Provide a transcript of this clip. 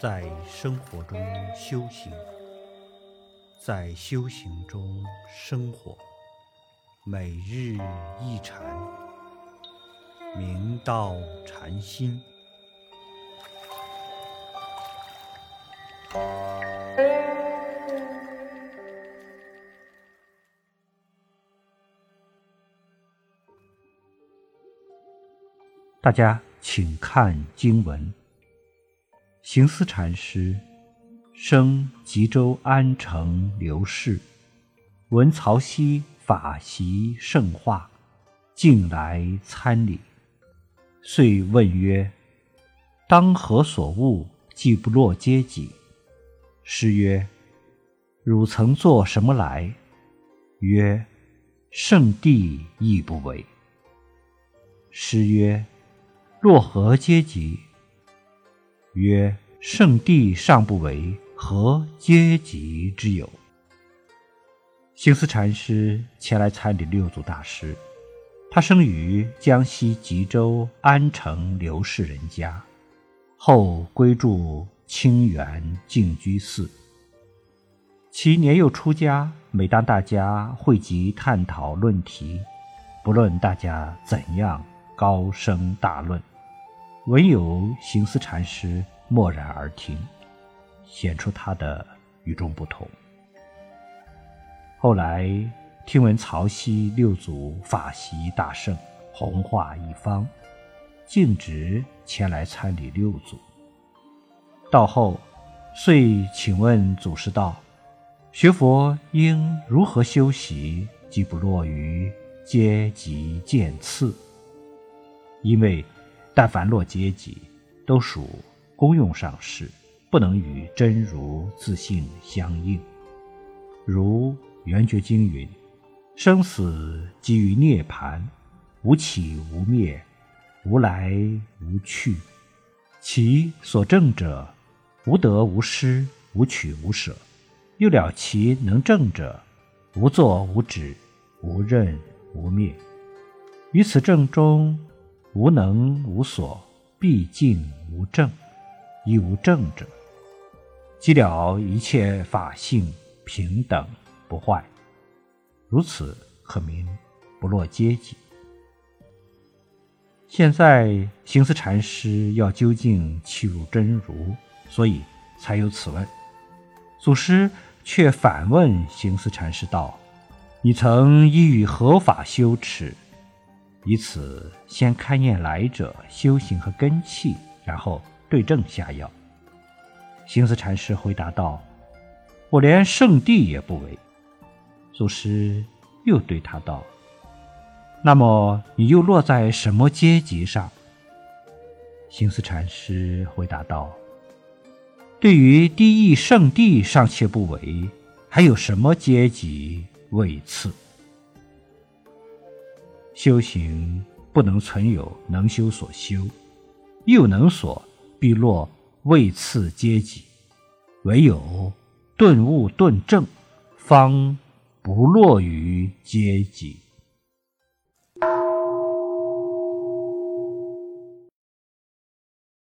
在生活中修行，在修行中生活，每日一禅，明道禅心。大家请看经文。行思禅师生吉州安城刘氏，闻曹溪法习甚化，进来参礼，遂问曰：“当何所悟，既不落阶级？”师曰：“汝曾作什么来？”曰：“圣地亦不为。”师曰：若何阶级？曰：圣地尚不为，何阶级之有？行思禅师前来参礼六祖大师。他生于江西吉州安城刘氏人家，后归住清源净居寺。其年幼出家，每当大家汇集探讨论题，不论大家怎样高声大论。唯有行思禅师默然而听，显出他的与众不同。后来听闻曹溪六祖法席大盛，弘化一方，径直前来参礼六祖。到后，遂请问祖师道：“学佛应如何修习，即不落于阶级渐次？”因为。但凡落阶级，都属功用上是，不能与真如自性相应。如《圆觉经》云：“生死即于涅盘，无起无灭，无来无去。其所证者，无得无失，无取无舍。又了其能证者，无作无止，无任无灭。于此证中。”无能无所，毕竟无正，亦无正者。寂了一切法性平等不坏，如此可名不落阶级。现在行思禅师要究竟契入真如，所以才有此问。祖师却反问行思禅师道：“你曾依于何法修持？”以此先勘验来者修行和根器，然后对症下药。行思禅师回答道：“我连圣地也不为。”祖师又对他道：“那么你又落在什么阶级上？”行思禅师回答道：“对于低义圣地尚且不为，还有什么阶级位次？”修行不能存有能修所修，又能所必落位次阶级，唯有顿悟顿正，方不落于阶级。